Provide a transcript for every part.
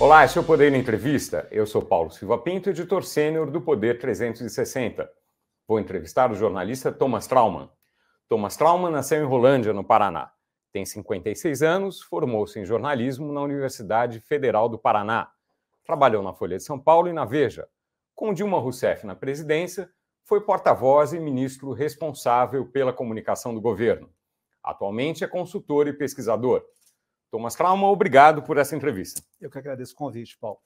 Olá, esse é o Poder Entrevista. Eu sou Paulo Silva Pinto, editor sênior do Poder 360. Vou entrevistar o jornalista Thomas Trauman. Thomas Trauman nasceu em Rolândia, no Paraná. Tem 56 anos, formou-se em jornalismo na Universidade Federal do Paraná. Trabalhou na Folha de São Paulo e na Veja. Com Dilma Rousseff na presidência, foi porta-voz e ministro responsável pela comunicação do governo. Atualmente é consultor e pesquisador. Thomas Trauma, obrigado por essa entrevista. Eu que agradeço o convite, Paulo.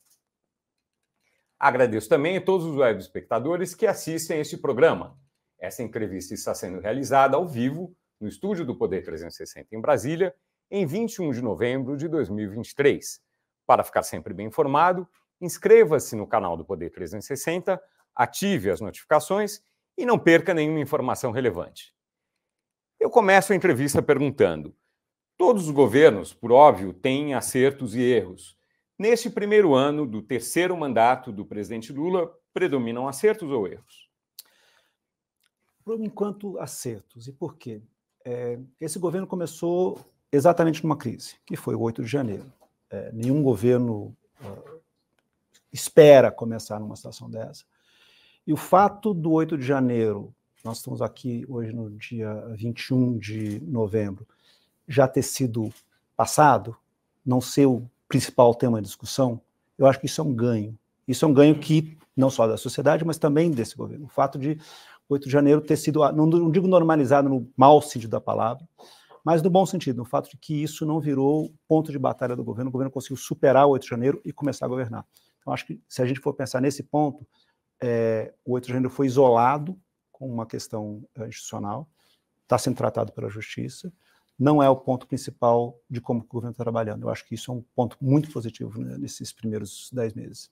Agradeço também a todos os web espectadores que assistem a este programa. Essa entrevista está sendo realizada ao vivo no estúdio do Poder 360 em Brasília, em 21 de novembro de 2023. Para ficar sempre bem informado, inscreva-se no canal do Poder 360, ative as notificações e não perca nenhuma informação relevante. Eu começo a entrevista perguntando: Todos os governos, por óbvio, têm acertos e erros. Neste primeiro ano do terceiro mandato do presidente Lula, predominam acertos ou erros? Por enquanto, acertos. E por quê? É, esse governo começou exatamente numa crise, que foi o 8 de janeiro. É, nenhum governo uh, espera começar numa situação dessa. E o fato do 8 de janeiro, nós estamos aqui hoje no dia 21 de novembro, já ter sido passado, não ser o principal tema de discussão, eu acho que isso é um ganho. Isso é um ganho que, não só da sociedade, mas também desse governo. O fato de 8 de janeiro ter sido, não, digo normalizado no mau sentido da palavra, mas no bom sentido, o fato de que isso não virou ponto de batalha do governo, o governo conseguiu superar o 8 de janeiro e começar a governar. Então, acho que se a gente for pensar nesse ponto, é, o 8 de janeiro foi isolado com uma questão institucional, está sendo tratado pela justiça, não é o ponto principal de como o governo está trabalhando. Eu acho que isso é um ponto muito positivo né, nesses primeiros dez meses.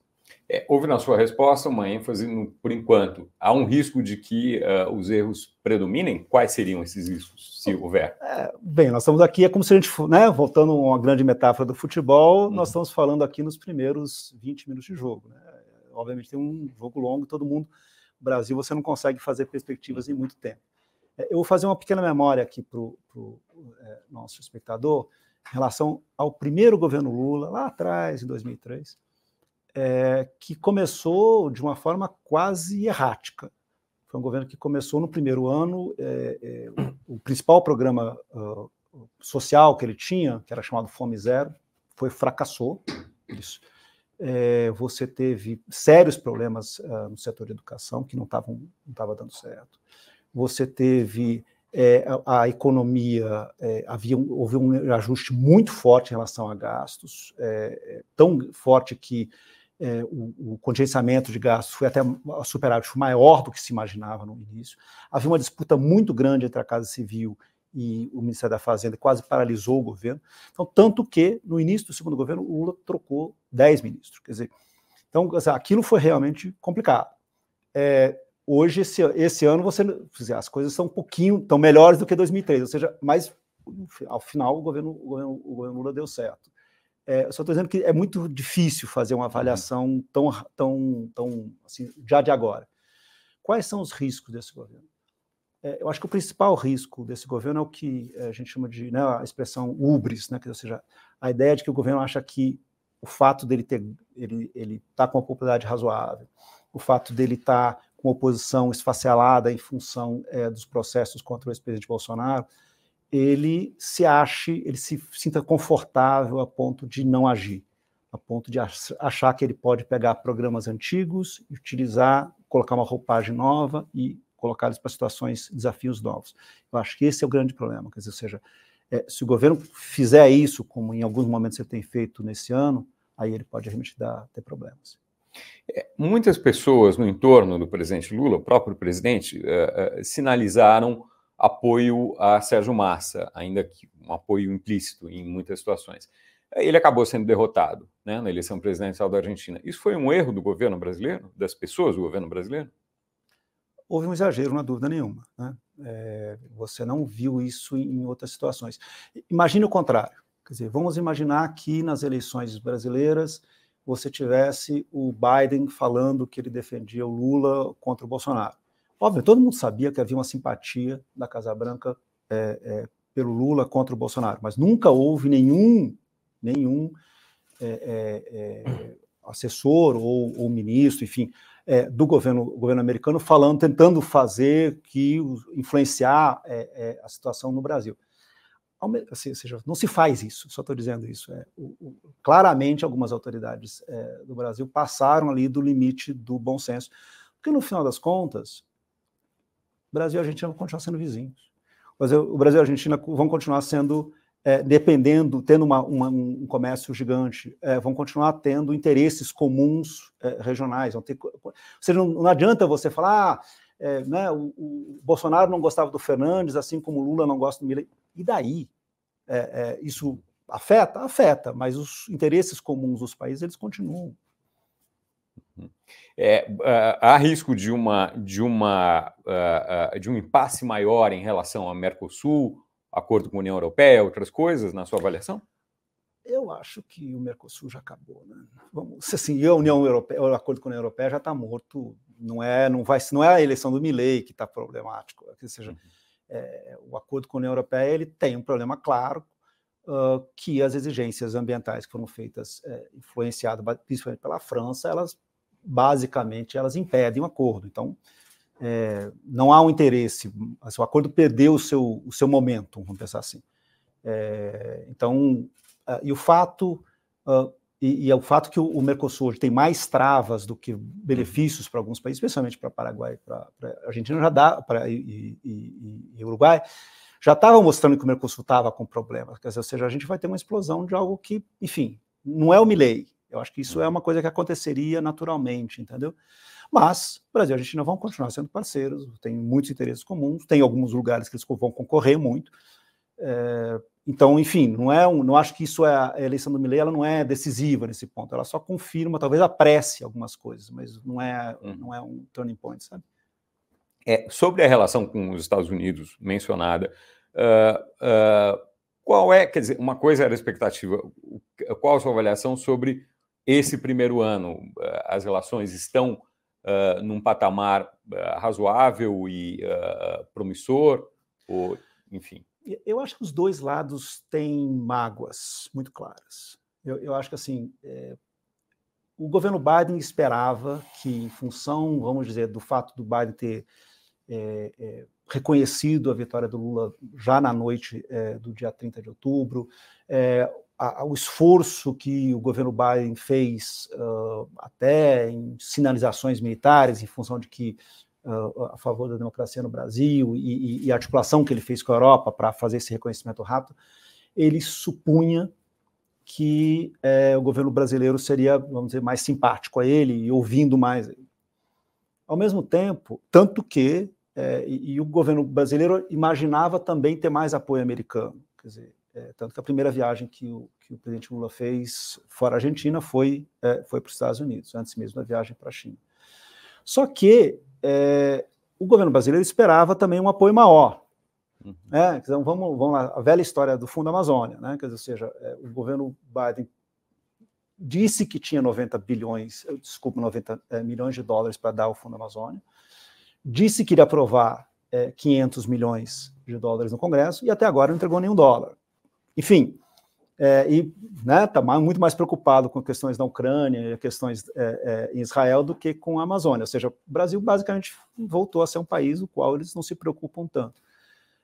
É, houve na sua resposta uma ênfase no por enquanto. Há um risco de que uh, os erros predominem? Quais seriam esses riscos, se houver? É, bem, nós estamos aqui, é como se a gente, né, voltando a uma grande metáfora do futebol, uhum. nós estamos falando aqui nos primeiros 20 minutos de jogo. Né? Obviamente tem um jogo longo, todo mundo. Brasil, você não consegue fazer perspectivas em muito tempo. Eu vou fazer uma pequena memória aqui para o é, nosso espectador em relação ao primeiro governo Lula, lá atrás, em 2003, é, que começou de uma forma quase errática. Foi um governo que começou no primeiro ano, é, é, o, o, principal programa uh, social que ele tinha, que era chamado Fome Zero, foi fracassou. Isso. É, você teve sérios problemas uh, no setor de educação que não estavam não dando certo você teve é, a, a, economia, é, havia houve um ajuste muito forte em relação a gastos, é, é tão forte que é, o, o, contingenciamento de gastos foi até superávit maior do que se imaginava no início. Havia uma disputa muito grande entre a Casa Civil e o Ministério da Fazenda, quase paralisou o governo. Então, tanto que, no início do segundo governo, o Lula trocou 10 ministros. Quer dizer, então, aquilo foi realmente complicado. É, hoje, esse, esse ano, você as coisas são um pouquinho, estão melhores do que 2003, ou seja, mas ao final o governo, o governo, o governo Lula deu certo. É, só estou dizendo que é muito difícil fazer uma avaliação tão, tão, tão assim, já de agora. Quais são os riscos desse governo? É, eu acho que o principal risco desse governo é o que a gente chama de né, a expressão ubris, né, que, ou seja, a ideia de que o governo acha que o fato dele ter ele ele tá com uma popularidade razoável, o fato dele estar tá com oposição esfacelada em função é, dos processos contra o ex-presidente Bolsonaro, ele se ache, ele se sinta confortável a ponto de não agir, a ponto de achar que ele pode pegar programas antigos, utilizar, colocar uma roupagem nova e colocá-los para situações, desafios novos. Eu acho que esse é o grande problema, quer dizer, ou seja, é, se o governo fizer isso, como em alguns momentos ele tem feito nesse ano, aí ele pode realmente dar, ter problemas. É, muitas pessoas no entorno do presidente Lula, o próprio presidente, uh, uh, sinalizaram apoio a Sérgio Massa, ainda que um apoio implícito em muitas situações. Ele acabou sendo derrotado né, na eleição presidencial da Argentina. Isso foi um erro do governo brasileiro, das pessoas do governo brasileiro? Houve um exagero, não há dúvida nenhuma. Né? É, você não viu isso em outras situações. Imagine o contrário. Quer dizer, vamos imaginar que nas eleições brasileiras você tivesse o Biden falando que ele defendia o Lula contra o Bolsonaro. Óbvio, todo mundo sabia que havia uma simpatia da Casa Branca é, é, pelo Lula contra o Bolsonaro, mas nunca houve nenhum, nenhum é, é, assessor ou, ou, ministro, enfim, é, do governo, governo americano falando, tentando fazer que influenciar a situação no Brasil. Assim, seja, não se faz isso, só estou dizendo isso. É, o, o, claramente, algumas autoridades é, do Brasil passaram ali do limite do bom senso, porque no final das contas, Brasil e Argentina vão continuar sendo vizinhos. O Brasil e Argentina vão continuar sendo, é, dependendo, tendo uma, uma, um comércio gigante, é, vão continuar tendo interesses comuns é, regionais. Vão ter, ou seja, não, não adianta você falar, ah, é, né, o, o, Bolsonaro não gostava do Fernandes, assim como o Lula não gosta do Milley. E daí? É, é, isso afeta? Afeta, mas os interesses comuns dos países, eles continuam. Uhum. É, uh, há risco de uma de uma uh, uh, de um impasse maior em relação ao Mercosul, acordo com a União Europeia, outras coisas na sua avaliação? Eu acho que o Mercosul já acabou, né? Vamos, assim, a União Europeia, o acordo com a União Europeia já está morto. Não é, não vai, não é a eleição do Milley que está problemático. Que seja, uhum é, o acordo com a União Europeia ele tem um problema claro, uh, que as exigências ambientais que foram feitas, é, influenciadas principalmente pela França, elas basicamente elas impedem o acordo. Então, é, não há um interesse, assim, o acordo perdeu o seu, o seu momento, vamos pensar assim. É, então, uh, e o fato uh, e, e é o fato que o, o Mercosul hoje tem mais travas do que benefícios para alguns países, especialmente para Paraguai, para Argentina já dá, pra, e, e, e Uruguai, já estava mostrando que o Mercosul estava com problemas. Quer dizer, ou seja, a gente vai ter uma explosão de algo que, enfim, não é o Milley. Eu acho que isso é uma coisa que aconteceria naturalmente, entendeu? Mas Brasil e Argentina vão continuar sendo parceiros, tem muitos interesses comuns, tem alguns lugares que eles vão concorrer muito. É, então, enfim, não é um, não acho que isso é a eleição do Milley, ela não é decisiva nesse ponto, ela só confirma, talvez apresse algumas coisas, mas não é, uhum. não é um turning point, sabe? É, sobre a relação com os Estados Unidos mencionada, uh, uh, qual é, quer dizer, uma coisa era a expectativa, qual a sua avaliação sobre esse primeiro ano? Uh, as relações estão num patamar razoável e promissor, ou, enfim? Eu acho que os dois lados têm mágoas muito claras. Eu, eu acho que assim, é, o governo Biden esperava que, em função, vamos dizer, do fato do Biden ter é, é, reconhecido a vitória do Lula já na noite é, do dia 30 de outubro, é, a, a, o esforço que o governo Biden fez uh, até em sinalizações militares, em função de que a favor da democracia no Brasil e, e, a articulação que ele fez com a Europa para fazer esse reconhecimento rápido, ele supunha que é, o governo brasileiro seria, vamos dizer, mais simpático a ele e ouvindo mais. Ao mesmo tempo, tanto que é, e, e, o governo brasileiro imaginava também ter mais apoio americano. Quer dizer, é, tanto que a primeira viagem que o, que o presidente Lula fez fora a Argentina foi, foi para os Estados Unidos, antes mesmo da viagem para a China. Só que é, o governo brasileiro esperava também um apoio maior. Uhum. Né? Então, vamos, vamos lá, a velha história do Fundo Amazônia, né? Quer dizer, ou seja, é, o governo Biden disse que tinha 90 bilhões, desculpa, 90 é, milhões de dólares para dar ao Fundo Amazônia, disse que iria aprovar é, 500 milhões de dólares no Congresso e até agora não entregou nenhum dólar. Enfim, é, e está né, tá muito mais preocupado com questões da Ucrânia e questões é, é, em Israel do que com a Amazônia. Ou seja, o Brasil basicamente voltou a ser um país no qual eles não se preocupam tanto.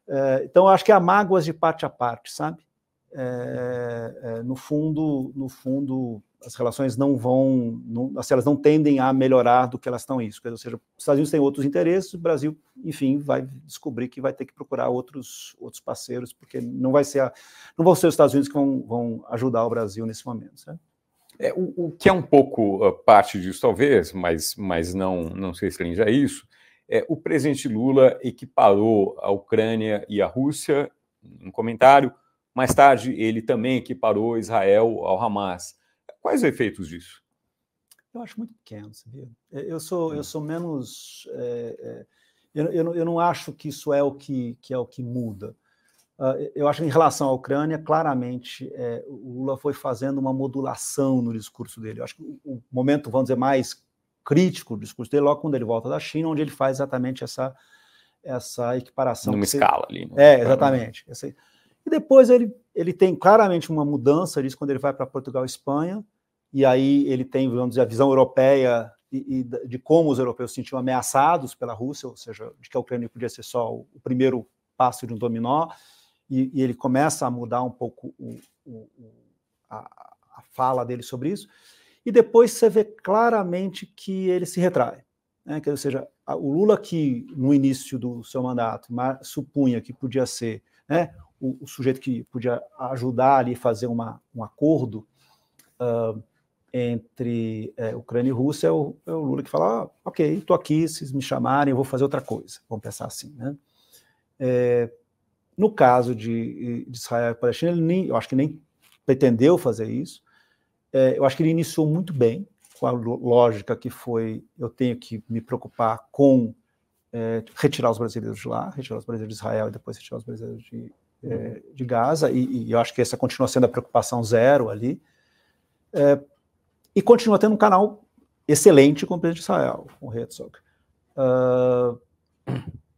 É, então, acho que há mágoas de parte a parte, sabe? É, é, no fundo, no fundo, as relações não vão, não, elas não tendem a melhorar do que elas estão isso. Ou seja, os Estados Unidos têm outros interesses, o Brasil, enfim, vai descobrir que vai ter que procurar outros, outros parceiros, porque não vai ser a, não vão ser os Estados Unidos que vão, vão ajudar o Brasil nesse momento. Certo? É, o, o, que é um pouco uh, parte disso, talvez, mas, mas não, não se restringe a isso, é o presidente Lula equiparou a Ucrânia e a Rússia, um comentário, mais tarde ele também equiparou Israel ao Hamas. Quais os efeitos disso? Eu acho muito pequeno, sabia? É, eu sou, eu hum. sou menos. É, é, eu, eu, eu, não acho que isso é o que, que é o que muda. Uh, eu acho que em relação à Ucrânia, claramente, é, o Lula foi fazendo uma modulação no discurso dele. Eu acho que o, o momento, vamos dizer, mais crítico do discurso dele, logo quando ele volta da China, onde ele faz exatamente essa, essa equiparação. Numa escala ali. Né? É, exatamente. E depois ele ele tem claramente uma mudança disso quando ele vai para Portugal e Espanha, e aí ele tem, vamos dizer, a visão europeia e, e, de como os europeus se sentiam ameaçados pela Rússia, ou seja, de que a Ucrânia podia ser só o, primeiro passo de um dominó, e, e, ele começa a mudar um pouco o, o, a, a, fala dele sobre isso, e depois você vê claramente que ele se retrai. Né? Que, ou seja, o Lula que no início do seu mandato supunha que podia ser né, o, o, sujeito que podia ajudar ali fazer uma, um acordo uh, entre é, Ucrânia e Rússia, é o, é o Lula que fala, ah, ok, estou aqui, se me chamarem, eu vou fazer outra coisa. Vamos pensar assim, né? É, no caso de, de, Israel e Palestina, ele nem, eu acho que nem pretendeu fazer isso. É, eu acho que ele iniciou muito bem, com a lógica que foi, eu tenho que me preocupar com é, retirar os brasileiros de lá, retirar os brasileiros de Israel e depois retirar os brasileiros de, é, de Gaza, e, e, eu acho que essa continua sendo a preocupação zero ali. É, e continua tendo um canal excelente com o presidente de Israel, com o Herzog. Uh,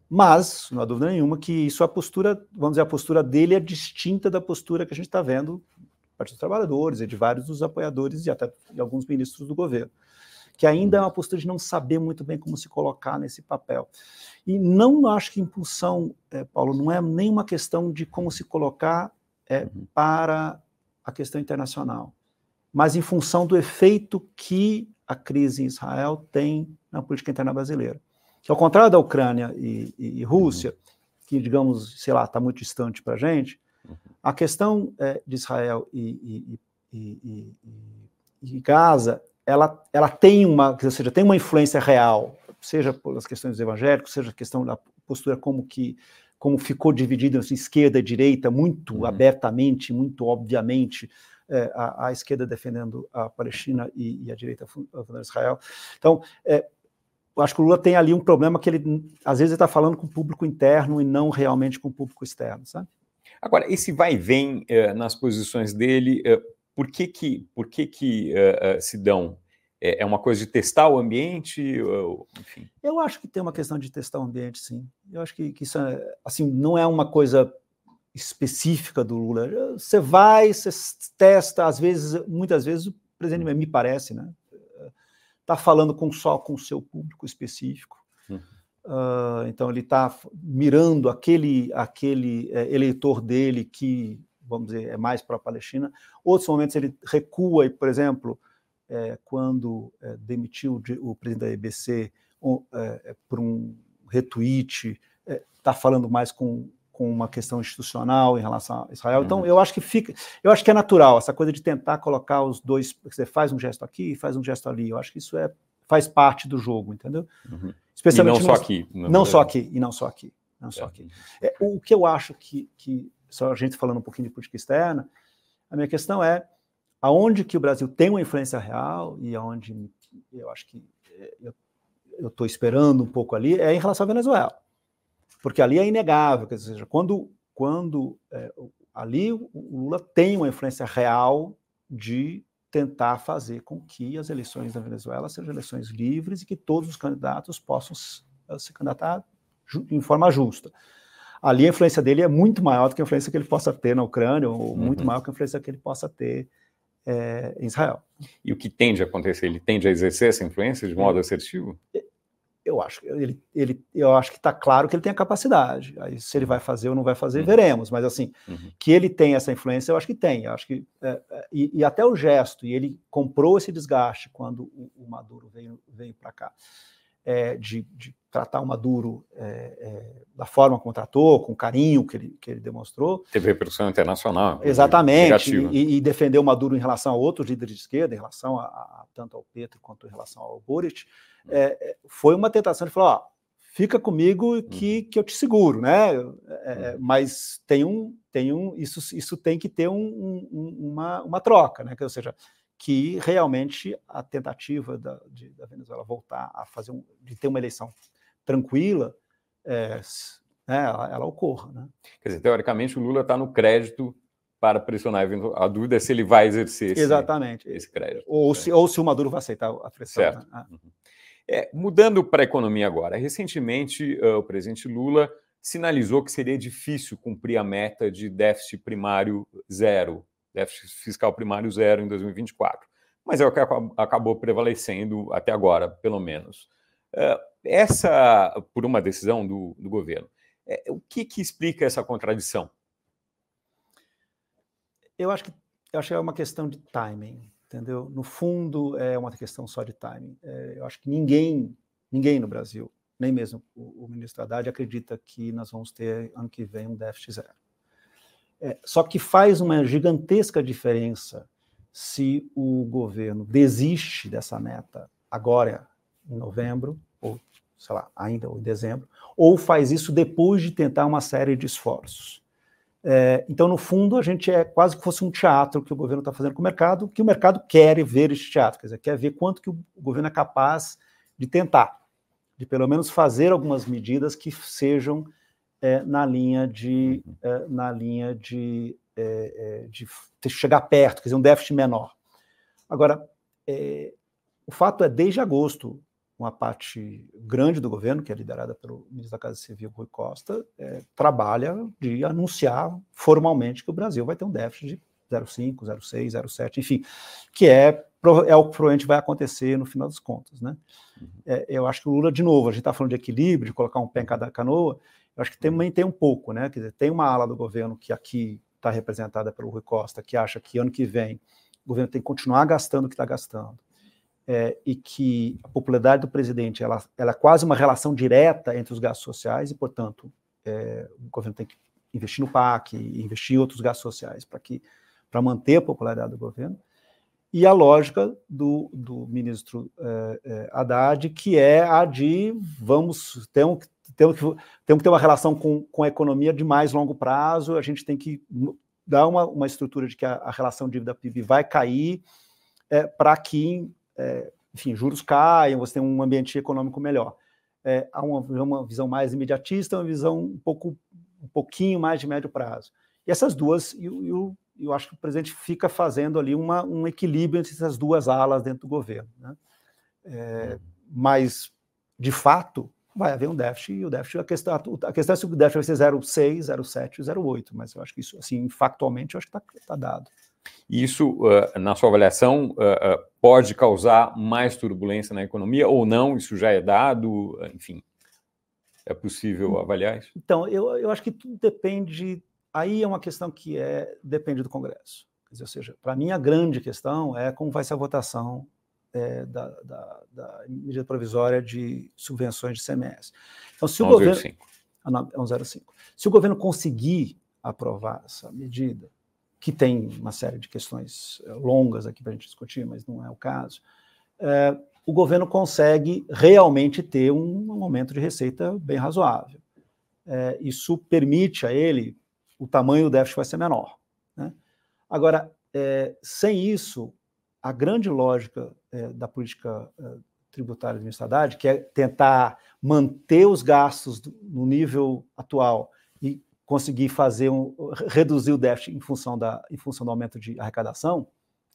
mas, não há dúvida nenhuma que isso é a postura, vamos dizer, a postura dele é distinta da postura que a gente está vendo do Partido dos Trabalhadores e de vários dos apoiadores e até de alguns ministros do governo, que ainda é uma postura de não saber muito bem como se colocar nesse papel. E não acho que impulsão, é, Paulo, não é nenhuma questão de como se colocar é, uhum. para a questão internacional mas em função do efeito que a crise em Israel tem na política interna brasileira. Que ao contrário da Ucrânia e, e, e Rússia, uhum. que, digamos, sei lá, está muito distante para a gente, uhum. a questão é, de Israel e, e, Gaza, ela, ela tem uma, ou seja, tem uma influência real, seja pelas questões evangélicas, seja a questão da postura como que como ficou dividida assim, esquerda e direita muito uhum. abertamente, muito obviamente, é, a, a, esquerda defendendo a Palestina e, e a direita defendendo Israel. Então, é, eu acho que o Lula tem ali um problema que ele, às vezes, está falando com o público interno e não realmente com o público externo, sabe? Agora, esse vai e vem é, nas posições dele, é, por que que, por que, que é, se dão? É, uma coisa de testar o ambiente? Enfim. Eu acho que tem uma questão de testar o ambiente, sim. Eu acho que, que isso é, assim, não é uma coisa específica do Lula. Você vai, você testa, às vezes, muitas vezes o presidente me parece, né, está falando com só com o seu público específico. Uhum. Uh, então ele está mirando aquele aquele é, eleitor dele que vamos dizer é mais para a Palestina. Outros momentos ele recua e, por exemplo, é, quando é, demitiu o presidente da EBC um, por um retweet, está falando mais com com uma questão institucional em relação a Israel. Então, uhum. eu acho que fica, eu acho que é natural essa coisa de tentar colocar os dois, você faz um gesto aqui, faz um gesto ali. Eu acho que isso é faz parte do jogo, entendeu? Uhum. Especialmente e não só aqui. Não só aqui e não só aqui, não só é. aqui. É, o que eu acho que, que só a gente falando um pouquinho de política externa, a minha questão é aonde que o Brasil tem uma influência real e aonde eu acho que é, eu estou esperando um pouco ali é em relação à Venezuela porque ali é inegável, quer dizer, quando, quando é, ali o Lula tem uma influência real de tentar fazer com que as eleições da Venezuela sejam eleições livres e que todos os candidatos possam eh, se candidatar em forma justa. Ali a influência dele é muito maior do que a influência que ele possa ter na Ucrânia, ou muito uhum. maior que a influência que ele possa ter é, em Israel. E o que tende a acontecer? Ele tende a exercer essa influência de modo assertivo? Eu acho, ele, ele, eu acho que está claro que ele tem a capacidade. Aí, se ele vai fazer ou não vai fazer, uhum. veremos. Mas, assim, uhum. que ele tem essa influência, eu acho que tem. Eu acho que, é, é, e, e, até o gesto, e ele comprou esse desgaste quando o, o Maduro veio, veio para cá, é, de, de, tratar o Maduro é, é, da forma como tratou, com o carinho que ele, que ele demonstrou. Teve repercussão internacional. Exatamente. E, e, defender o Maduro em relação a outros líderes de esquerda, em relação a, a tanto ao Petro quanto em relação ao Boric é, é, foi uma tentação de falar, ó, fica comigo que, uhum. que eu te seguro, né? É, é uhum. mas tem um, tem um, isso, isso tem que ter um, um, uma, uma troca, né? Ou seja, que realmente a tentativa da, de, da Venezuela voltar a fazer um, de ter uma eleição tranquila, é, né, ela, ela, ocorra, né? Quer dizer, teoricamente o Lula está no crédito para pressionar a dúvida é se ele vai exercer esse, Exatamente. esse crédito. Ou, se, ou se o Maduro vai aceitar a pressão. Certo. Né? Uhum. É, mudando para a economia agora, recentemente uh, o presidente Lula sinalizou que seria difícil cumprir a meta de déficit primário zero, déficit fiscal primário zero em 2024. Mas é o que acabou prevalecendo até agora, pelo menos. É, essa, por uma decisão do, do governo, é, o que, que explica essa contradição? Eu acho que eu acho que é uma questão de timing, entendeu? No fundo, é uma questão só de timing. É, eu acho que ninguém, ninguém no Brasil, nem mesmo o, o, ministro Haddad, acredita que nós vamos ter ano que vem um déficit zero. É, só que faz uma gigantesca diferença se o governo desiste dessa meta agora, em novembro, ou sei lá, ainda ou em dezembro, ou faz isso depois de tentar uma série de esforços. É, então, no fundo, a gente é quase que fosse um teatro que o governo está fazendo com o mercado, que o mercado quer ver esse teatro, quer dizer, quer ver quanto que o governo é capaz de tentar, de pelo menos fazer algumas medidas que sejam é, na linha de, é, na linha de, é, é, de chegar perto, quer dizer, um déficit menor. Agora, é, o fato é, desde agosto, uma parte grande do governo, que é liderada pelo ministro da Casa Civil, Rui Costa, é, trabalha de anunciar formalmente que o Brasil vai ter um déficit de 0,5, 0,6, 0,7, enfim, que é, é o que provavelmente vai acontecer no final das contas. Né? Uhum. É, eu acho que o Lula, de novo, a gente está falando de equilíbrio, de colocar um pé em cada canoa, eu acho que também tem um pouco, né? Quer dizer, tem uma ala do governo que aqui está representada pelo Rui Costa, que acha que ano que vem o governo tem que continuar gastando o que está gastando é, e que a popularidade do presidente ela, ela é quase uma relação direta entre os gastos sociais e, portanto, é, o governo tem que investir no PAC, investir em outros gastos sociais para que para manter a popularidade do governo e a lógica do, do ministro é, é, Haddad, que é a de vamos temos, temos, que, temos que ter uma relação com, com a economia de mais longo prazo, a gente tem que dar uma, uma estrutura de que a, a relação dívida-PIB vai cair é, para que é, enfim, juros caiam, você tem um ambiente econômico melhor. É, há uma, uma, visão mais imediatista, uma visão um pouco, um pouquinho mais de médio prazo. E essas duas, eu, eu, eu acho que o presidente fica fazendo ali uma, um equilíbrio entre essas duas alas dentro do governo. Né? É, mas, de fato, vai haver um déficit, e o déficit, a questão, a questão é se o déficit vai ser 0,6, 0,7, 0,8, mas eu acho que isso, assim, factualmente, eu acho que está tá dado. Isso, uh, na sua avaliação, pode causar mais turbulência na economia ou não? Isso já é dado? Enfim, é possível avaliar isso? Então, eu, eu acho que tudo depende. Aí é uma questão que é depende do Congresso. Dizer, ou seja, para mim, a grande questão é como vai ser a votação é, da, da, da, medida provisória de subvenções de CMS. Então, se o 1, governo. 05. Ah, é 105. Se o governo conseguir aprovar essa medida, que tem uma série de questões eh, longas aqui para a gente discutir, mas não é o caso, é, o governo consegue realmente ter um, um aumento de receita bem razoável. É, isso permite a ele, o tamanho do déficit vai ser menor. Né? Agora, é, sem isso, a grande lógica da política tributária do Estado, que é tentar manter os gastos no nível atual e conseguir fazer um, reduzir o déficit em função, da, em função do aumento de arrecadação,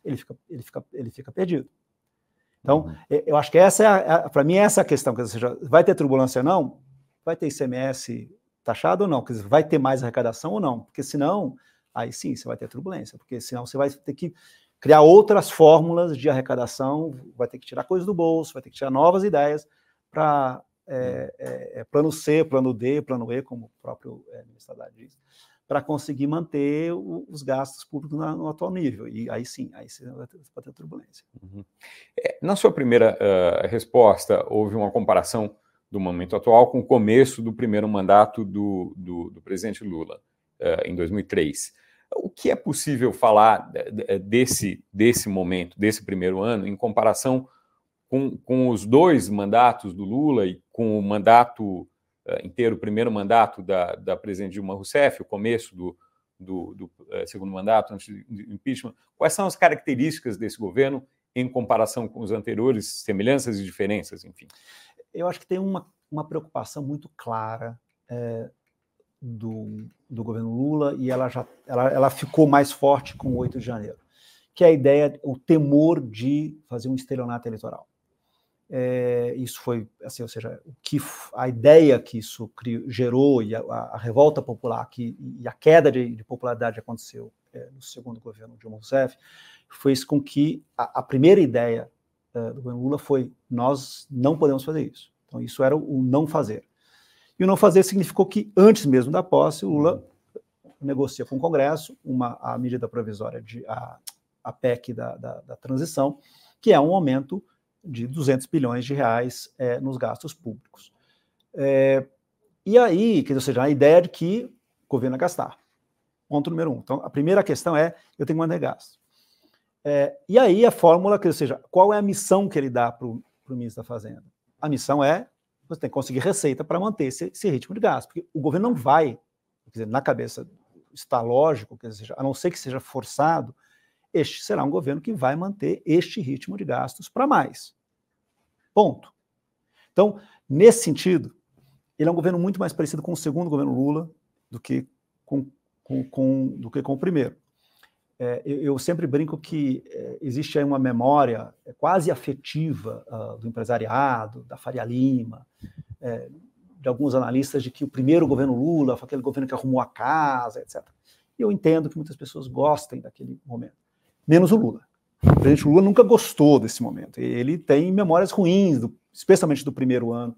ele fica, ele fica, ele fica perdido. Então, uhum. eu acho que essa é, para mim, essa é a questão. Quer dizer, vai ter turbulência ou não? Vai ter ICMS taxado ou não? Quer dizer, vai ter mais arrecadação ou não? Porque senão, aí sim, você vai ter turbulência, porque senão você vai ter que criar outras fórmulas de arrecadação, vai ter que tirar coisas do bolso, vai ter que tirar novas ideias para é, é, é, plano C, plano D, plano E, como o próprio é, ministro Haddad diz, para conseguir manter o, os gastos públicos na, no atual nível. E aí sim, aí você pode ter turbulência. Uhum. É, na sua primeira uh, resposta, houve uma comparação do momento atual com o começo do primeiro mandato do, do, do presidente Lula, uh, em 2003. O que é possível falar desse, desse momento, desse primeiro ano, em comparação com, com os dois mandatos do Lula e com o mandato uh, inteiro, o primeiro mandato da, da presidente Dilma Rousseff, o começo do, do, do segundo mandato antes do impeachment, quais são as características desse governo em comparação com os anteriores, semelhanças e diferenças, enfim? Eu acho que tem uma, uma preocupação muito clara é, do, do governo Lula e ela já ela, ela ficou mais forte com o 8 de janeiro, que é a ideia, o temor de fazer um estelionato eleitoral. É, isso foi, assim, ou seja, o que a ideia que isso criou, gerou e a, a, revolta popular que, e a queda de, de popularidade aconteceu é, no segundo governo Dilma Rousseff fez com que a, a primeira ideia é, do governo Lula foi nós não podemos fazer isso. Então isso era o não fazer. E o não fazer significou que antes mesmo da posse, o Lula negocia com o Congresso uma a medida provisória de a, a PEC da, da, da transição, que é um aumento de 200 bilhões de reais é, nos gastos públicos. É, e aí, quer dizer, a ideia de que o governo vai gastar. Ponto número um. Então, a primeira questão é, eu tenho que manter gasto. É, e aí a fórmula, quer dizer, qual é a missão que ele dá para o ministro da Fazenda? A missão é, você tem que conseguir receita para manter esse, esse, ritmo de gasto, porque o governo não vai, dizer, na cabeça está lógico, quer dizer, a não ser que seja forçado, este será um governo que vai manter este ritmo de gastos para mais. Ponto. Então, nesse sentido, ele é um governo muito mais parecido com o segundo governo Lula do que com, com, com do que com o primeiro. É, eu, eu, sempre brinco que é, existe aí uma memória é, quase afetiva uh, do empresariado, da Faria Lima, é, de alguns analistas de que o primeiro governo Lula foi aquele governo que arrumou a casa, etc. E eu entendo que muitas pessoas gostem daquele momento menos o Lula. O presidente Lula nunca gostou desse momento. Ele tem memórias ruins, do, especialmente do primeiro ano,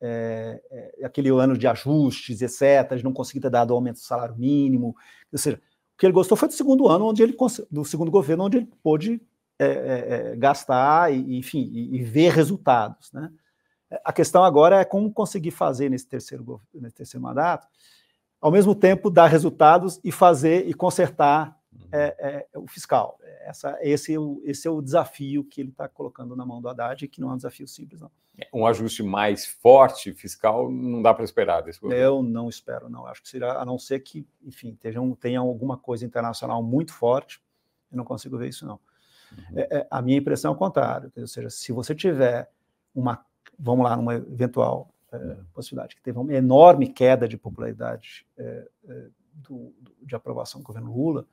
é, é, aquele ano de ajustes, etc., de não conseguir ter dado aumento do salário mínimo. Ou seja, o que ele gostou foi do segundo ano, onde ele do segundo governo, onde ele pôde é, é, é gastar e, enfim, e, e, ver resultados. Né? A questão agora é como conseguir fazer nesse terceiro, nesse terceiro mandato, ao mesmo tempo dar resultados e fazer e consertar é, é, o fiscal. Essa, esse, é o, esse é o desafio que ele está colocando na mão do Haddad, que não é um desafio simples, não. Um ajuste mais forte fiscal não dá para esperar desse governo? Eu não espero, não. Acho que será, a não ser que, enfim, tenha, tenha alguma coisa internacional muito forte, eu não consigo ver isso, não. Uhum. É, é, a minha impressão é o contrário, ou seja, se você tiver uma, vamos lá, numa eventual é, uhum. possibilidade, que teve uma enorme queda de popularidade é, é, do, de aprovação do governo Lula,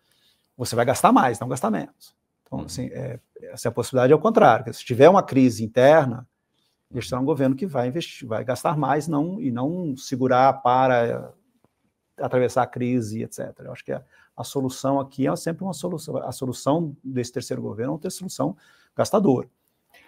você vai gastar mais, não gastar menos. Então, uhum. assim, é, essa é a possibilidade ao contrário. Se tiver uma crise interna, este será um governo que vai investir, vai gastar mais não, e não segurar para atravessar a crise, etc. Eu acho que a, a solução aqui é sempre uma solução. A solução desse terceiro governo é uma ter solução gastadora.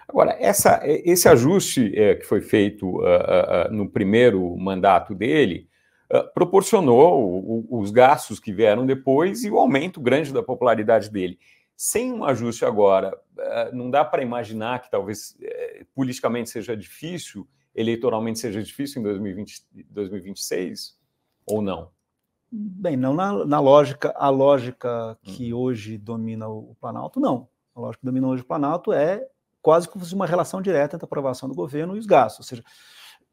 Agora, essa, esse ajuste é, que foi feito uh, uh, no primeiro mandato dele, eh, proporcionou o, os gastos que vieram depois e o aumento grande da popularidade dele. Sem um ajuste agora, uh, não dá para imaginar que talvez uh, politicamente seja difícil, eleitoralmente seja difícil em 2020, 2026 ou não? Bem, não na, na lógica, a lógica que hum. hoje domina o, o Planalto, não. A lógica que domina hoje o Planalto é quase como uma relação direta entre a aprovação do governo e os gastos. Ou seja,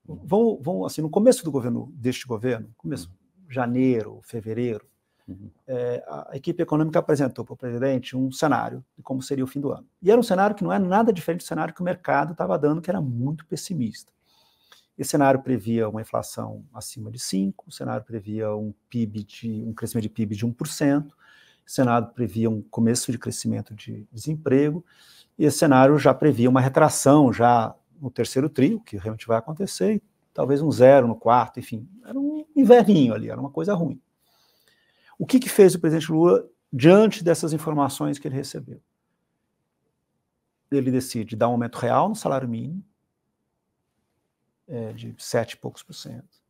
vão, vão assim, no começo do governo, deste governo, começo, uhum. janeiro, fevereiro, uhum. é, a equipe econômica apresentou para o presidente um cenário de como seria o fim do ano. E era um cenário que não é nada diferente do cenário que o mercado estava dando, que era muito pessimista. Esse cenário previa uma inflação acima de 5%, o cenário previa um PIB de um crescimento de PIB de 1%, o cenário previa um começo de crescimento de desemprego, e esse cenário já previa uma retração já no terceiro trio, que realmente vai acontecer, e talvez um zero no quarto, enfim, era um inverninho ali, era uma coisa ruim. O que, que fez o presidente Lula diante dessas informações que ele recebeu? Ele decide dar um aumento real no salário mínimo, é, de sete e poucos por cento.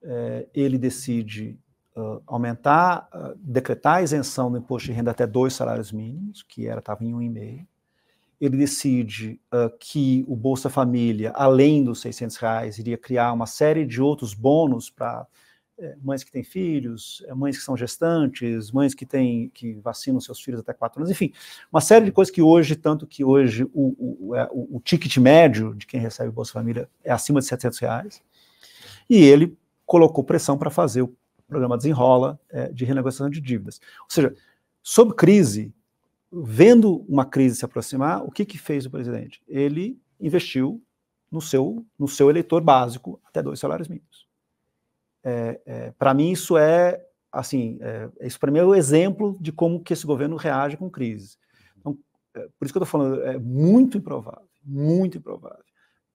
É, ele decide uh, aumentar, uh, decretar a isenção do imposto de renda até dois salários mínimos, que era estava em um e meio ele decide uh, que o Bolsa Família, além dos 600 reais, iria criar uma série de outros bônus para é, mães que têm filhos, é, mães que são gestantes, mães que têm que vacinam seus filhos até 4 anos, enfim, uma série de coisas que hoje, tanto que hoje o, o, é, o, o ticket médio de quem recebe o Bolsa Família é acima de 700 reais, e ele colocou pressão para fazer o programa Desenrola é, de renegociação de dívidas. Ou seja, sob crise, vendo uma crise se aproximar, o que, que fez o presidente? Ele investiu no seu, no seu eleitor básico até dois salários mínimos. É, é, para mim, isso é assim, é, isso para mim é o exemplo de como que esse governo reage com crise. Então, é, por isso que eu estou falando, é muito improvável, muito improvável,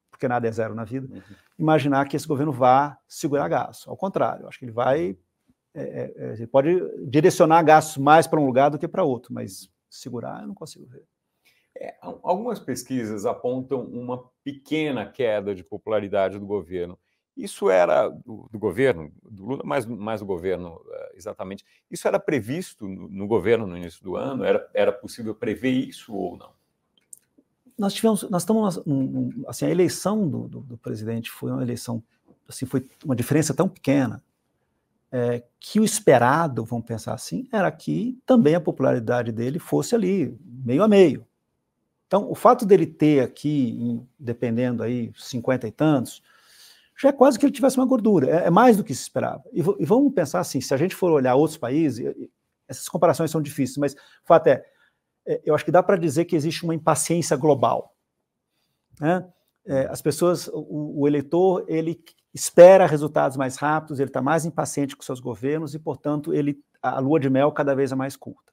porque nada é zero na vida, uhum. imaginar que esse governo vá segurar gastos. Ao contrário, acho que ele vai. É, é, ele pode direcionar gastos mais para um lugar do que para outro, mas segurar eu não consigo ver. É, algumas pesquisas apontam uma pequena queda de popularidade do governo. Isso era do, do governo, do Lula, mas mais do governo eh, exatamente. Isso era previsto no, no, governo no início do ano? Era, era possível prever isso ou não? Nós tivemos, nós estamos, assim, a eleição do, do, do presidente foi uma eleição, assim, foi uma diferença tão pequena é, que o esperado, vamos pensar assim, era que também a popularidade dele fosse ali, meio a meio. Então, o fato dele ter aqui, dependendo aí, 50 e tantos, já é quase que ele tivesse uma gordura, é, é mais do que se esperava. E, e, vamos pensar assim, se a gente for olhar outros países, essas comparações são difíceis, mas o fato é, é eu acho que dá para dizer que existe uma impaciência global. Né? É, as pessoas, o, o, eleitor, ele espera resultados mais rápidos, ele está mais impaciente com seus governos e, portanto, ele, a lua de mel cada vez é mais curta.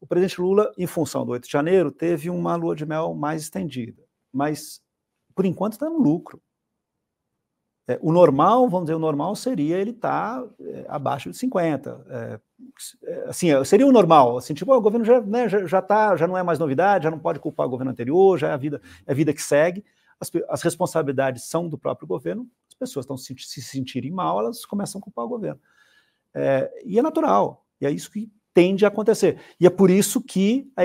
O presidente Lula, em função do 8 de janeiro, teve uma lua de mel mais estendida, mas por enquanto está no lucro. É, o normal, vamos dizer, o normal seria ele estar tá, é, abaixo de 50. É, é, assim, seria o normal, assim, tipo, o governo já, né, já, já, tá, já não é mais novidade, já não pode culpar o governo anterior, já é a vida, é a vida que segue, as, as responsabilidades são do próprio governo, as pessoas estão se, se sentirem mal, elas começam a culpar o governo. É, e é natural, e é isso que tende a acontecer. E é por isso que a,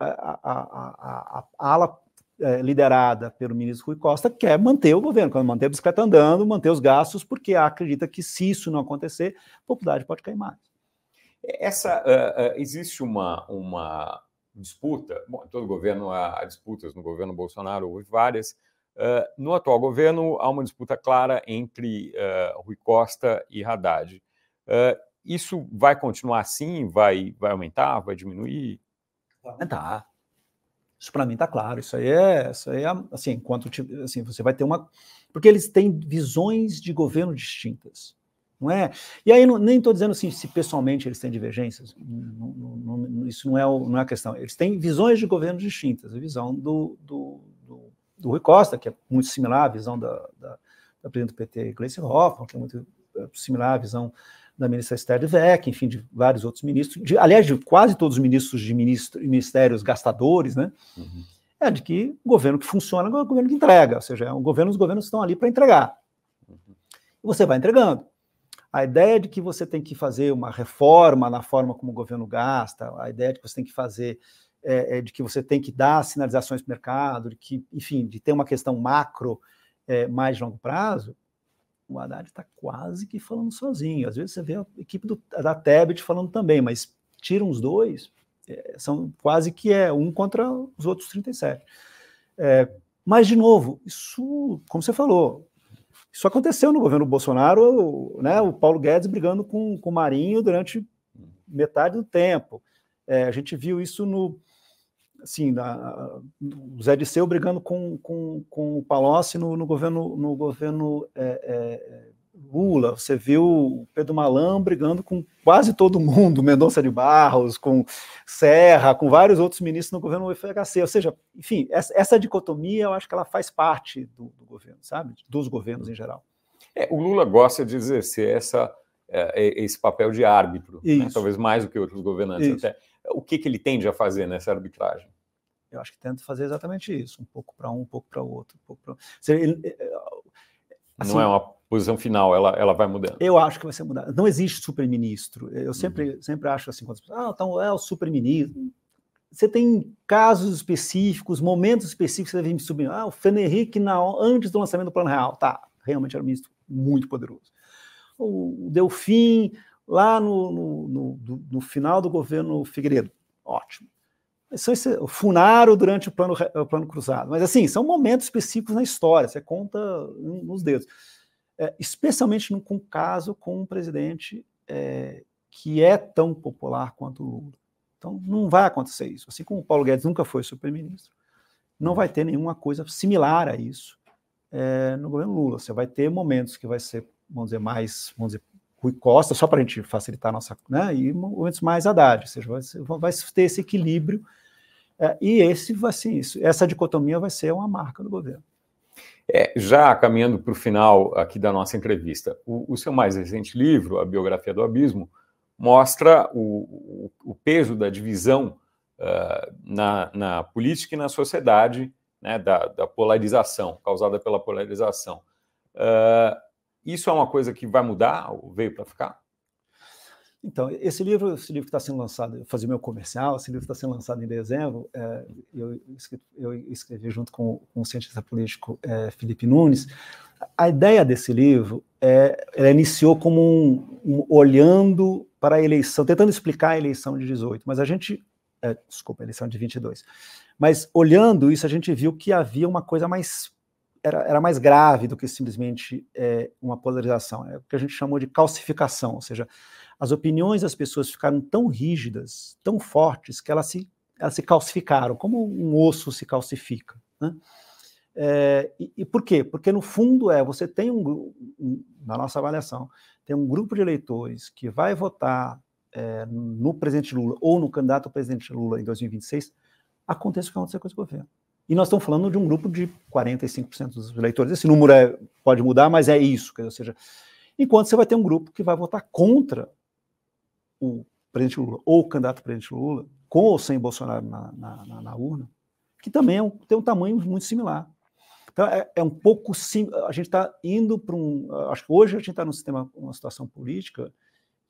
a, a, a ala é, liderada pelo ministro Rui Costa quer manter o governo, quer manter a bicicleta andando, manter os gastos, porque acredita que se isso não acontecer, a popularidade pode cair mais. Essa uh, uh, existe uma, uma disputa. Bom, todo governo há, disputas. No governo Bolsonaro houve várias. Uh, no atual governo há uma disputa clara entre Rui Costa e Haddad. Isso vai continuar assim? Vai, vai aumentar? Vai diminuir? Vai aumentar. Isso para mim está claro. Isso aí é, isso aí é assim, enquanto assim, você vai ter uma. Porque eles têm visões de governo distintas. Não é? E aí, não, nem estou dizendo assim, se pessoalmente eles têm divergências, não, não, isso não é, o, não é a questão. Eles têm visões de governo distintas. A visão do, do, do, Rui Costa, que é muito similar à visão da, da, da presidente do PT, Gleice Hoffmann, que é muito é, similar à visão da ministra Esther Dweck, enfim, de vários outros ministros, de, aliás, de quase todos os ministros de ministro, ministérios gastadores, né? Uhum. É de que o governo que funciona é o governo que entrega, ou seja, é um governo, os governos estão ali para entregar. Uhum. E você vai entregando. A ideia de que você tem que fazer uma reforma na forma como o governo gasta, a ideia de que você tem que fazer, é, é de que você tem que dar sinalizações para o mercado, de que, enfim, de ter uma questão macro é, mais de longo prazo, o Haddad está quase que falando sozinho. Às vezes você vê a equipe do, da Tebet falando também, mas tiram os dois, é, são quase que é um contra os outros 37. É, mas, de novo, isso, como você falou, isso aconteceu no governo Bolsonaro, né, o Paulo Guedes brigando com, com o Marinho durante metade do tempo. É, a gente viu isso no, assim, da, o Zé Disseu brigando com, com, com o Palocci no, no governo, no governo é, é, Lula, você viu o Pedro Malan brigando com quase todo mundo, Mendonça de Barros, com Serra, com vários outros ministros no governo FHC, ou seja, enfim, essa, essa dicotomia eu acho que ela faz parte do, do governo, sabe? Dos governos em geral. É, o Lula gosta de exercer essa, é, esse papel de árbitro, né? talvez mais do que outros governantes Isso. até o que, que ele tende a fazer nessa arbitragem? Eu acho que tenta fazer exatamente isso, um pouco para um, um pouco para o outro. Um pouco pra... ele, é, é, assim, não é uma posição final, ela, ela vai mudando. Eu acho que vai ser mudada. Não existe super-ministro. Eu sempre, uhum. sempre acho assim, quando as pessoas, ah, então é o super-ministro. Você tem casos específicos, momentos específicos que você deve me subir. Ah, o Fenerick, na, antes do lançamento do Plano Real. Tá, realmente era um ministro muito poderoso. O Delfim, lá no, no, no, no final do governo Figueiredo. Ótimo. São esse, o Funaro durante o plano, o plano cruzado. Mas, assim, são momentos específicos na história, você conta nos dedos. É, especialmente num com caso com um presidente é, que é tão popular quanto o Lula. Então, não vai acontecer isso. Assim como o Paulo Guedes nunca foi super-ministro, não vai ter nenhuma coisa similar a isso é, no governo Lula. Você vai ter momentos que vai ser, vamos dizer, mais, vamos dizer, Rui Costa, só para a gente facilitar a nossa. Né, e momentos mais Haddad, ou seja, vai, vai ter esse equilíbrio. É, e esse vai ser isso. Essa dicotomia vai ser uma marca do governo. É, já caminhando para o final aqui da nossa entrevista, o, o, seu mais recente livro, A Biografia do Abismo, mostra o, o, o peso da divisão uh, na, na, política e na sociedade, né, da, da, polarização, causada pela polarização. Uh, isso é uma coisa que vai mudar ou veio para ficar? Então, esse livro, esse livro que está sendo lançado, fazia meu comercial, esse livro está sendo lançado em dezembro, é, eu, eu, escrevi junto com, com o cientista político é, Felipe Nunes. A ideia desse livro é, ela iniciou como um, um, olhando para a eleição, tentando explicar a eleição de 18, mas a gente, é, desculpa, a eleição de 22, mas olhando isso a gente viu que havia uma coisa mais era, era mais grave do que simplesmente é, uma polarização, é o que a gente chamou de calcificação, ou seja, as opiniões das pessoas ficaram tão rígidas, tão fortes, que elas se, elas se calcificaram, como um osso se calcifica. Né? É, e, e, por quê? Porque, no fundo, é você tem um, um, na nossa avaliação, tem um grupo de eleitores que vai votar é, no presidente Lula ou no candidato presidente Lula em 2026, aconteça o que acontecer com esse governo. E nós estamos falando de um grupo de 45% dos eleitores. Esse número é, pode mudar, mas é isso. Ou seja, enquanto você vai ter um grupo que vai votar contra o presidente Lula ou o candidato presidente Lula, com ou sem Bolsonaro na, na, na, na urna, que também é um, tem um tamanho muito similar. Então, é, é um pouco sim. A gente está indo para um. Acho que hoje a gente está num sistema, uma situação política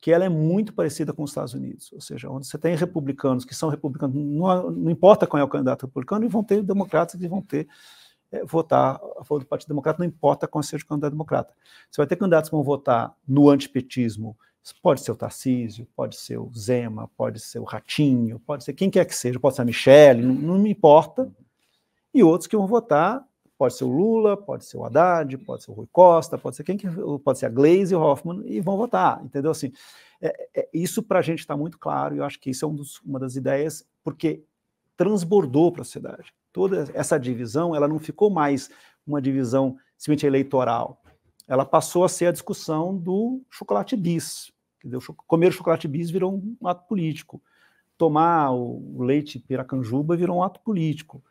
que ela é muito parecida com os Estados Unidos, ou seja, onde você tem republicanos que são republicanos, não, não importa qual é o candidato republicano, e vão ter democratas que vão ter é, votar a favor do Partido Democrata, não importa qual seja o candidato democrata. Você vai ter candidatos que vão votar no antipetismo, Pode ser o Tarcísio, pode ser o Zema, pode ser o Ratinho, pode ser quem quer que seja, pode ser a Michelle, não, não me importa. E outros que vão votar, pode ser o Lula, pode ser o Haddad, pode ser o Rui Costa, pode ser quem que, pode ser a Glaze Hoffman, e vão votar, entendeu? Assim, é, é, isso para a gente está muito claro, e eu acho que isso é um dos, uma das ideias, porque transbordou para a sociedade. Toda essa divisão, ela não ficou mais uma divisão simplesmente eleitoral, ela passou a ser a discussão do chocolate bis. Entendeu? Comer chocolate bis virou um ato político. Tomar o leite piracanjuba virou um ato político.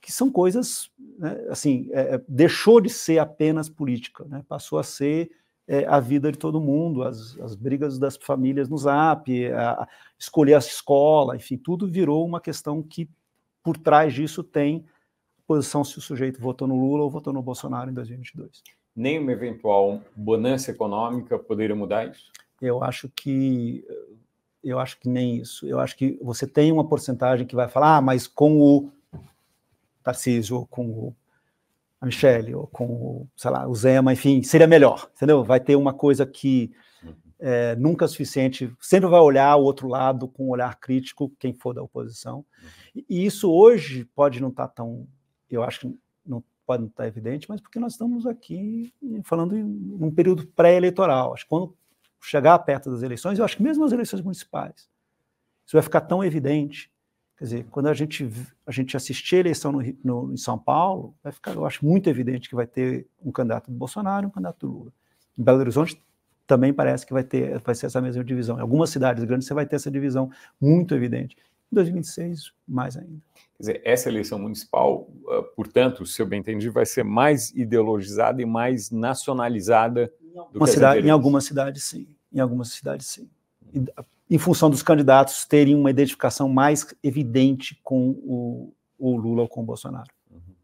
Que são coisas, né, assim, é, é, deixou de ser apenas política, né, passou a ser é, a vida de todo mundo, as, as brigas das famílias no zap, a, a escolher a escola, enfim, tudo virou uma questão que por trás disso tem posição se o sujeito votou no Lula ou votou no Bolsonaro em 2022 nem uma eventual bonança econômica poderia mudar isso? Eu acho que eu acho que nem isso. Eu acho que você tem uma porcentagem que vai falar, ah, mas com o Tarcísio, ou com o a Michelle, ou com o, sei lá, o Zema, enfim, seria melhor, entendeu? Vai ter uma coisa que é, nunca é suficiente, sempre vai olhar o outro lado com um olhar crítico, quem for da oposição. E isso hoje pode não estar tá tão, eu acho que não pode não estar evidente, mas porque nós estamos aqui falando em um período pré-eleitoral. Acho que quando chegar perto das eleições, eu acho que mesmo as eleições municipais, isso vai ficar tão evidente. Quer dizer, quando a gente, a gente assistir a eleição no, no, em São Paulo, vai ficar, eu acho, muito evidente que vai ter um candidato do Bolsonaro e um candidato do Lula. Em Belo Horizonte também parece que vai ter, vai ser essa mesma divisão. Em algumas cidades grandes você vai ter essa divisão muito evidente. Em 2026, mais ainda. Quer dizer, essa eleição municipal, uh, portanto, se eu bem entendi, vai ser mais ideologizada e mais nacionalizada do que cidade, Em algumas cidades, sim. Em algumas cidades, sim. Em função dos candidatos terem uma identificação mais evidente com o, o Lula ou com o Bolsonaro. Uhum.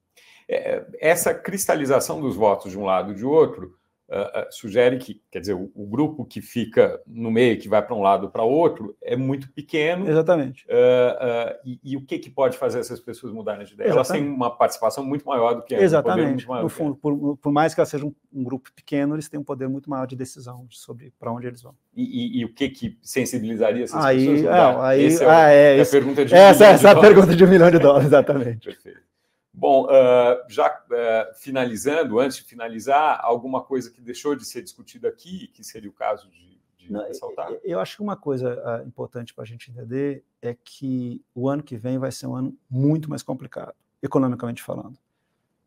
É, essa cristalização dos votos de um lado e de outro uh, sugere que, quer dizer, o, o, grupo que fica no meio, que vai para um lado ou para outro, é muito pequeno. Exatamente. Uh, e, e, o que, que pode fazer essas pessoas mudarem de ideia? Exatamente. Elas têm uma participação muito maior do que é. Exatamente. no fundo, por, por, mais que elas sejam um, um, grupo pequeno, eles têm um poder muito maior de decisão sobre para onde eles vão. E, e, o que, que sensibilizaria essas aí, pessoas? É, aí, é, ah, é, é, a pergunta de um essa, essa é a pergunta de um milhão de dólares, exatamente. Perfeito. Bom, uh, já uh, finalizando, antes de finalizar, alguma coisa que deixou de ser discutida aqui, que seria o caso de, de Não, ressaltar? Eu acho que uma coisa uh, importante para a gente entender é que o ano que vem vai ser um ano muito mais complicado, economicamente falando.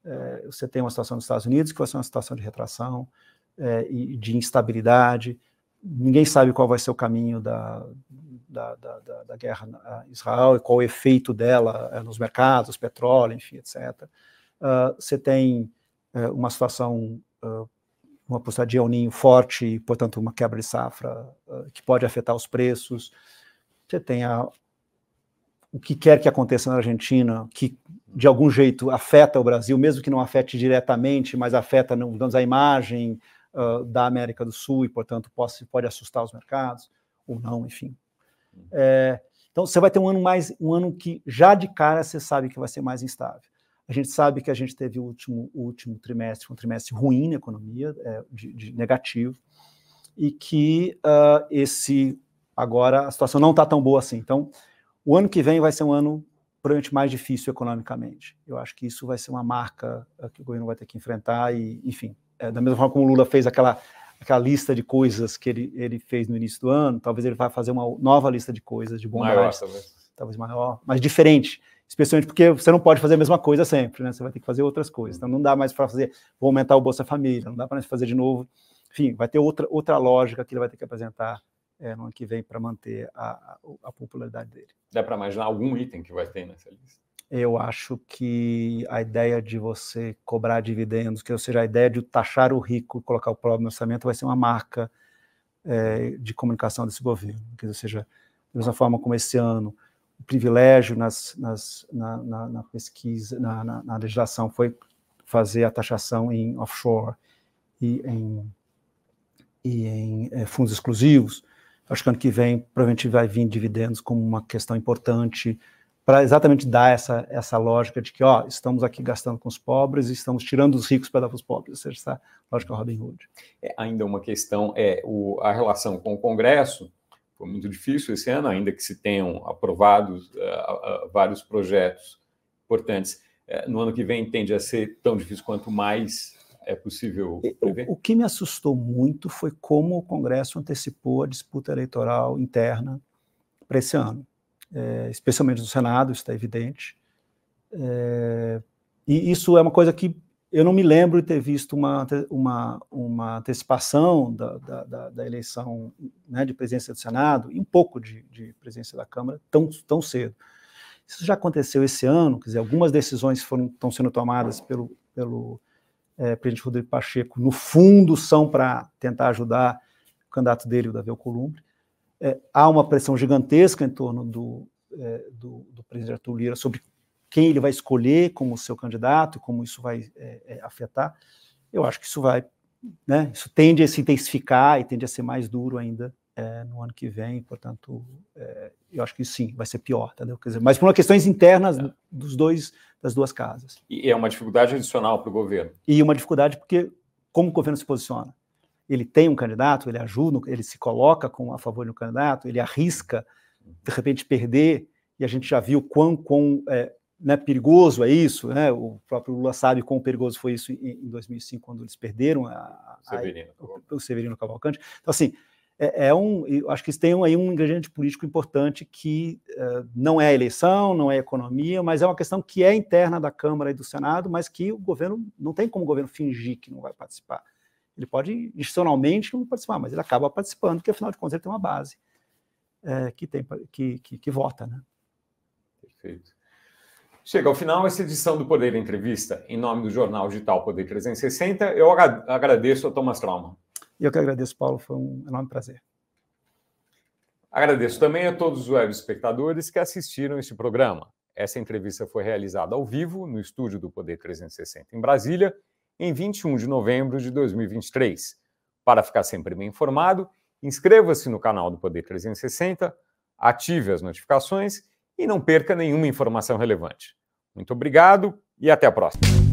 É, você tem uma situação nos Estados Unidos que vai ser uma situação de retração é, e de instabilidade. ninguém sabe qual vai ser o caminho da, da, da, da guerra na Israel e qual o efeito dela uh, nos mercados, petróleo, enfim, etc. Uh, você tem uh, uma situação, uma possibilidade de El Ninho forte e, portanto, uma quebra de safra que pode afetar os preços. Você tem a, o que quer que aconteça na Argentina, que de algum jeito afeta o Brasil, mesmo que não afete diretamente, mas afeta, digamos, a imagem uh, da América do Sul e, portanto, pode assustar os mercados, ou não, enfim. É, então, você vai ter um ano mais, um ano que já de cara você sabe que vai ser mais instável. A gente sabe que a gente teve o último, o último trimestre, um trimestre ruim na economia, é, de, de, negativo, e que uh, esse agora a situação não está tão boa assim. Então, o ano que vem vai ser um ano provavelmente mais difícil economicamente. Eu acho que isso vai ser uma marca eh, que o governo vai ter que enfrentar e, enfim, é, da mesma forma como o Lula fez aquela aquela lista de coisas que ele, ele fez no início do ano, talvez ele vá fazer uma nova lista de coisas de bondade, maior, talvez. talvez maior, mas diferente, especialmente porque você não pode fazer a mesma coisa sempre, né? Você vai ter que fazer outras coisas. Então não dá mais para fazer, vou aumentar o Bolsa Família, não dá para fazer de novo. Enfim, vai ter outra outra lógica que ele vai ter que apresentar é, no ano que vem para manter a, a, a, popularidade dele. Dá para imaginar algum item que vai ter nessa lista? Eu acho que a ideia de você cobrar dividendos, que ou seja, a ideia de taxar o rico, colocar o próprio no orçamento, vai ser uma marca é, de comunicação desse governo. Ou seja, da mesma forma como esse ano o privilégio nas, nas, na, na, na, pesquisa, na, na, legislação foi fazer a taxação em offshore e em, e em é, fundos exclusivos. Acho que ano que vem provavelmente vai vir dividendos como uma questão importante para exatamente dar essa, essa lógica de que, ó, estamos aqui gastando com os pobres e estamos tirando os ricos para dar para os pobres, ou seja, essa lógica Robin Hood. É, ainda uma questão é o, a relação com o Congresso, foi muito difícil esse ano, ainda que se tenham aprovados uh, uh, vários projetos importantes. Uh, no ano que vem tende a ser tão difícil quanto mais é possível prever? O, o, que me assustou muito foi como o Congresso antecipou a disputa eleitoral interna para esse ano, é, especialmente no Senado, isso está evidente. É, e isso é uma coisa que eu não me lembro de ter visto uma, uma, uma antecipação da, da, da eleição né, de presidência do Senado e um pouco de, de presidência da Câmara tão, tão cedo. Isso já aconteceu esse ano, quer dizer, algumas decisões foram, estão sendo tomadas pelo, pelo é, presidente Rodrigo Pacheco, no fundo, são para tentar ajudar o candidato dele, o Davi Alcolumbre. É, há uma pressão gigantesca em torno do, é, do, do, presidente Arthur Lira sobre quem ele vai escolher como seu candidato, como isso vai é, é, afetar. Eu acho que isso vai, né, isso tende a se intensificar e tende a ser mais duro ainda é, no ano que vem, portanto, é, eu acho que sim, vai ser pior, entendeu? Quer dizer, mas por questões internas dos dois, das duas casas. E é uma dificuldade adicional para o governo. E uma dificuldade porque, como o governo se posiciona? Ele tem um candidato, ele ajuda, ele se coloca com, a favor de um candidato, ele arrisca, de repente, perder, e a gente já viu quão, quão é, né, perigoso é isso, né? o próprio Lula sabe quão perigoso foi isso em, em 2005, quando eles perderam a, a, Severino, o, o Severino Cavalcante. Então, assim, é, é um, acho que eles têm aí um ingrediente político importante que uh, não é a eleição, não é a economia, mas é uma questão que é interna da Câmara e do Senado, mas que o governo não tem como o governo fingir que não vai participar. Ele pode institucionalmente não participar, mas ele acaba participando, porque afinal de contas ele tem uma base é, que, tem, que, que, que vota, né? Perfeito. Chega ao final essa edição do Poder Entrevista. Em nome do jornal digital Poder 360, eu agradeço a Thomas Trauma. E eu que agradeço, Paulo, foi um enorme prazer. Agradeço também a todos os web espectadores que assistiram este programa. Essa entrevista foi realizada ao vivo no estúdio do Poder 360 em Brasília, em 21 de novembro de 2023. Para ficar sempre bem informado, inscreva-se no canal do Poder 360, ative as notificações e não perca nenhuma informação relevante. Muito obrigado e até a próxima.